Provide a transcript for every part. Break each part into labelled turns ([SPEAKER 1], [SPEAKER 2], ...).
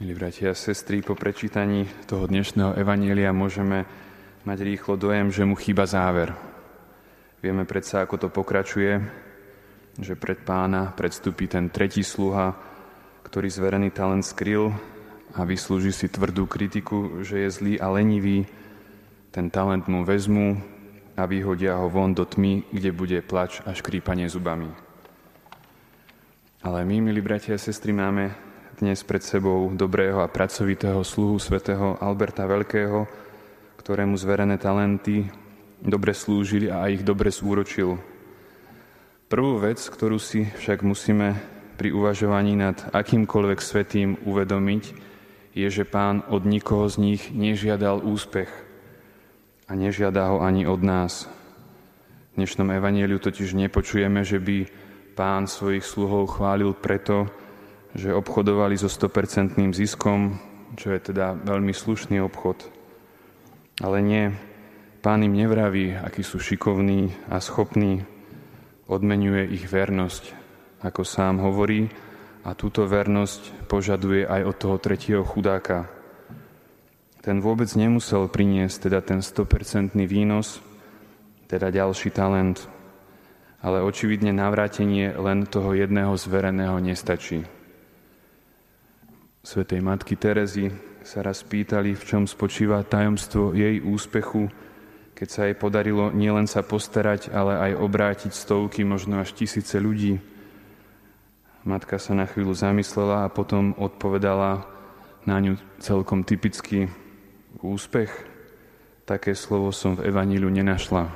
[SPEAKER 1] Milí bratia a sestry, po prečítaní toho dnešného evanília môžeme mať rýchlo dojem, že mu chýba záver. Vieme predsa, ako to pokračuje, že pred pána predstúpi ten tretí sluha, ktorý zverený talent skryl a vyslúži si tvrdú kritiku, že je zlý a lenivý. Ten talent mu vezmu a vyhodia ho von do tmy, kde bude plač a škrípanie zubami. Ale my, milí bratia a sestry, máme dnes pred sebou dobrého a pracovitého sluhu svätého Alberta Veľkého, ktorému zverené talenty dobre slúžili a ich dobre zúročil. Prvú vec, ktorú si však musíme pri uvažovaní nad akýmkoľvek svetým uvedomiť, je, že pán od nikoho z nich nežiadal úspech a nežiada ho ani od nás. V dnešnom evanieliu totiž nepočujeme, že by pán svojich sluhov chválil preto, že obchodovali so 100% ziskom, čo je teda veľmi slušný obchod. Ale nie, pán im nevraví, akí sú šikovní a schopní, odmenuje ich vernosť, ako sám hovorí, a túto vernosť požaduje aj od toho tretieho chudáka. Ten vôbec nemusel priniesť teda ten 100% výnos, teda ďalší talent, ale očividne navrátenie len toho jedného zvereného nestačí svätej Matky Terezy sa raz pýtali, v čom spočíva tajomstvo jej úspechu, keď sa jej podarilo nielen sa postarať, ale aj obrátiť stovky, možno až tisíce ľudí. Matka sa na chvíľu zamyslela a potom odpovedala na ňu celkom typicky úspech. Také slovo som v Evaníliu nenašla.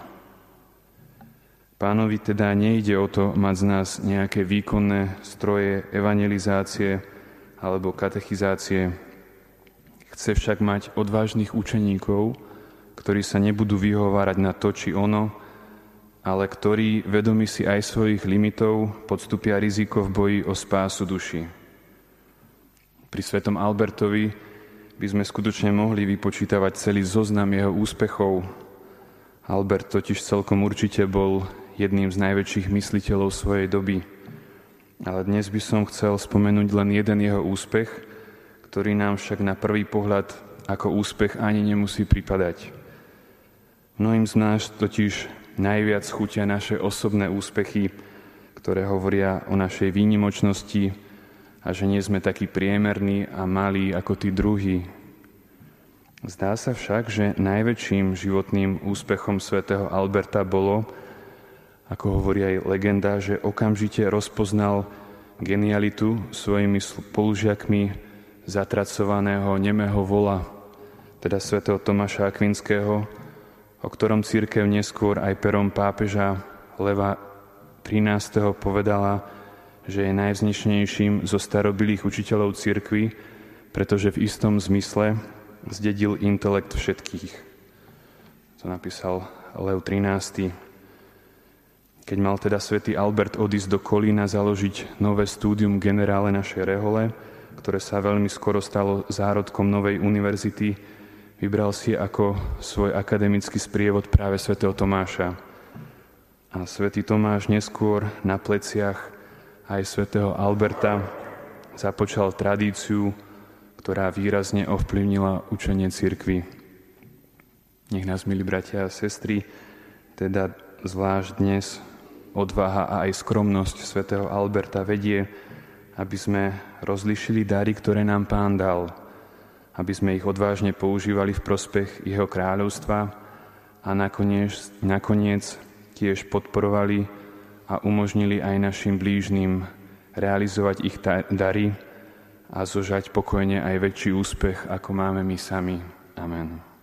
[SPEAKER 1] Pánovi teda nejde o to mať z nás nejaké výkonné stroje evangelizácie, alebo katechizácie. Chce však mať odvážnych učeníkov, ktorí sa nebudú vyhovárať na to či ono, ale ktorí, vedomi si aj svojich limitov, podstupia riziko v boji o spásu duši. Pri svetom Albertovi by sme skutočne mohli vypočítavať celý zoznam jeho úspechov. Albert totiž celkom určite bol jedným z najväčších mysliteľov svojej doby – ale dnes by som chcel spomenúť len jeden jeho úspech, ktorý nám však na prvý pohľad ako úspech ani nemusí pripadať. Mnohým z nás totiž najviac chutia naše osobné úspechy, ktoré hovoria o našej výnimočnosti a že nie sme takí priemerní a malí ako tí druhí. Zdá sa však, že najväčším životným úspechom svätého Alberta bolo, ako hovorí aj legenda, že okamžite rozpoznal genialitu svojimi spolužiakmi zatracovaného nemého vola, teda svätého Tomáša Akvinského, o ktorom církev neskôr aj perom pápeža Leva 13. povedala, že je najvznešenejším zo starobilých učiteľov církvy, pretože v istom zmysle zdedil intelekt všetkých. To napísal Lev 13. Keď mal teda svätý Albert odísť do Kolína založiť nové stúdium generále našej rehole, ktoré sa veľmi skoro stalo zárodkom novej univerzity, vybral si ako svoj akademický sprievod práve svätého Tomáša. A svätý Tomáš neskôr na pleciach aj svätého Alberta započal tradíciu, ktorá výrazne ovplyvnila učenie cirkvy. Nech nás, milí bratia a sestry, teda zvlášť dnes odvaha a aj skromnosť svätého Alberta vedie, aby sme rozlišili dary, ktoré nám Pán dal, aby sme ich odvážne používali v prospech Jeho kráľovstva a nakoniec, nakoniec tiež podporovali a umožnili aj našim blížnym realizovať ich dary a zožať pokojne aj väčší úspech, ako máme my sami. Amen.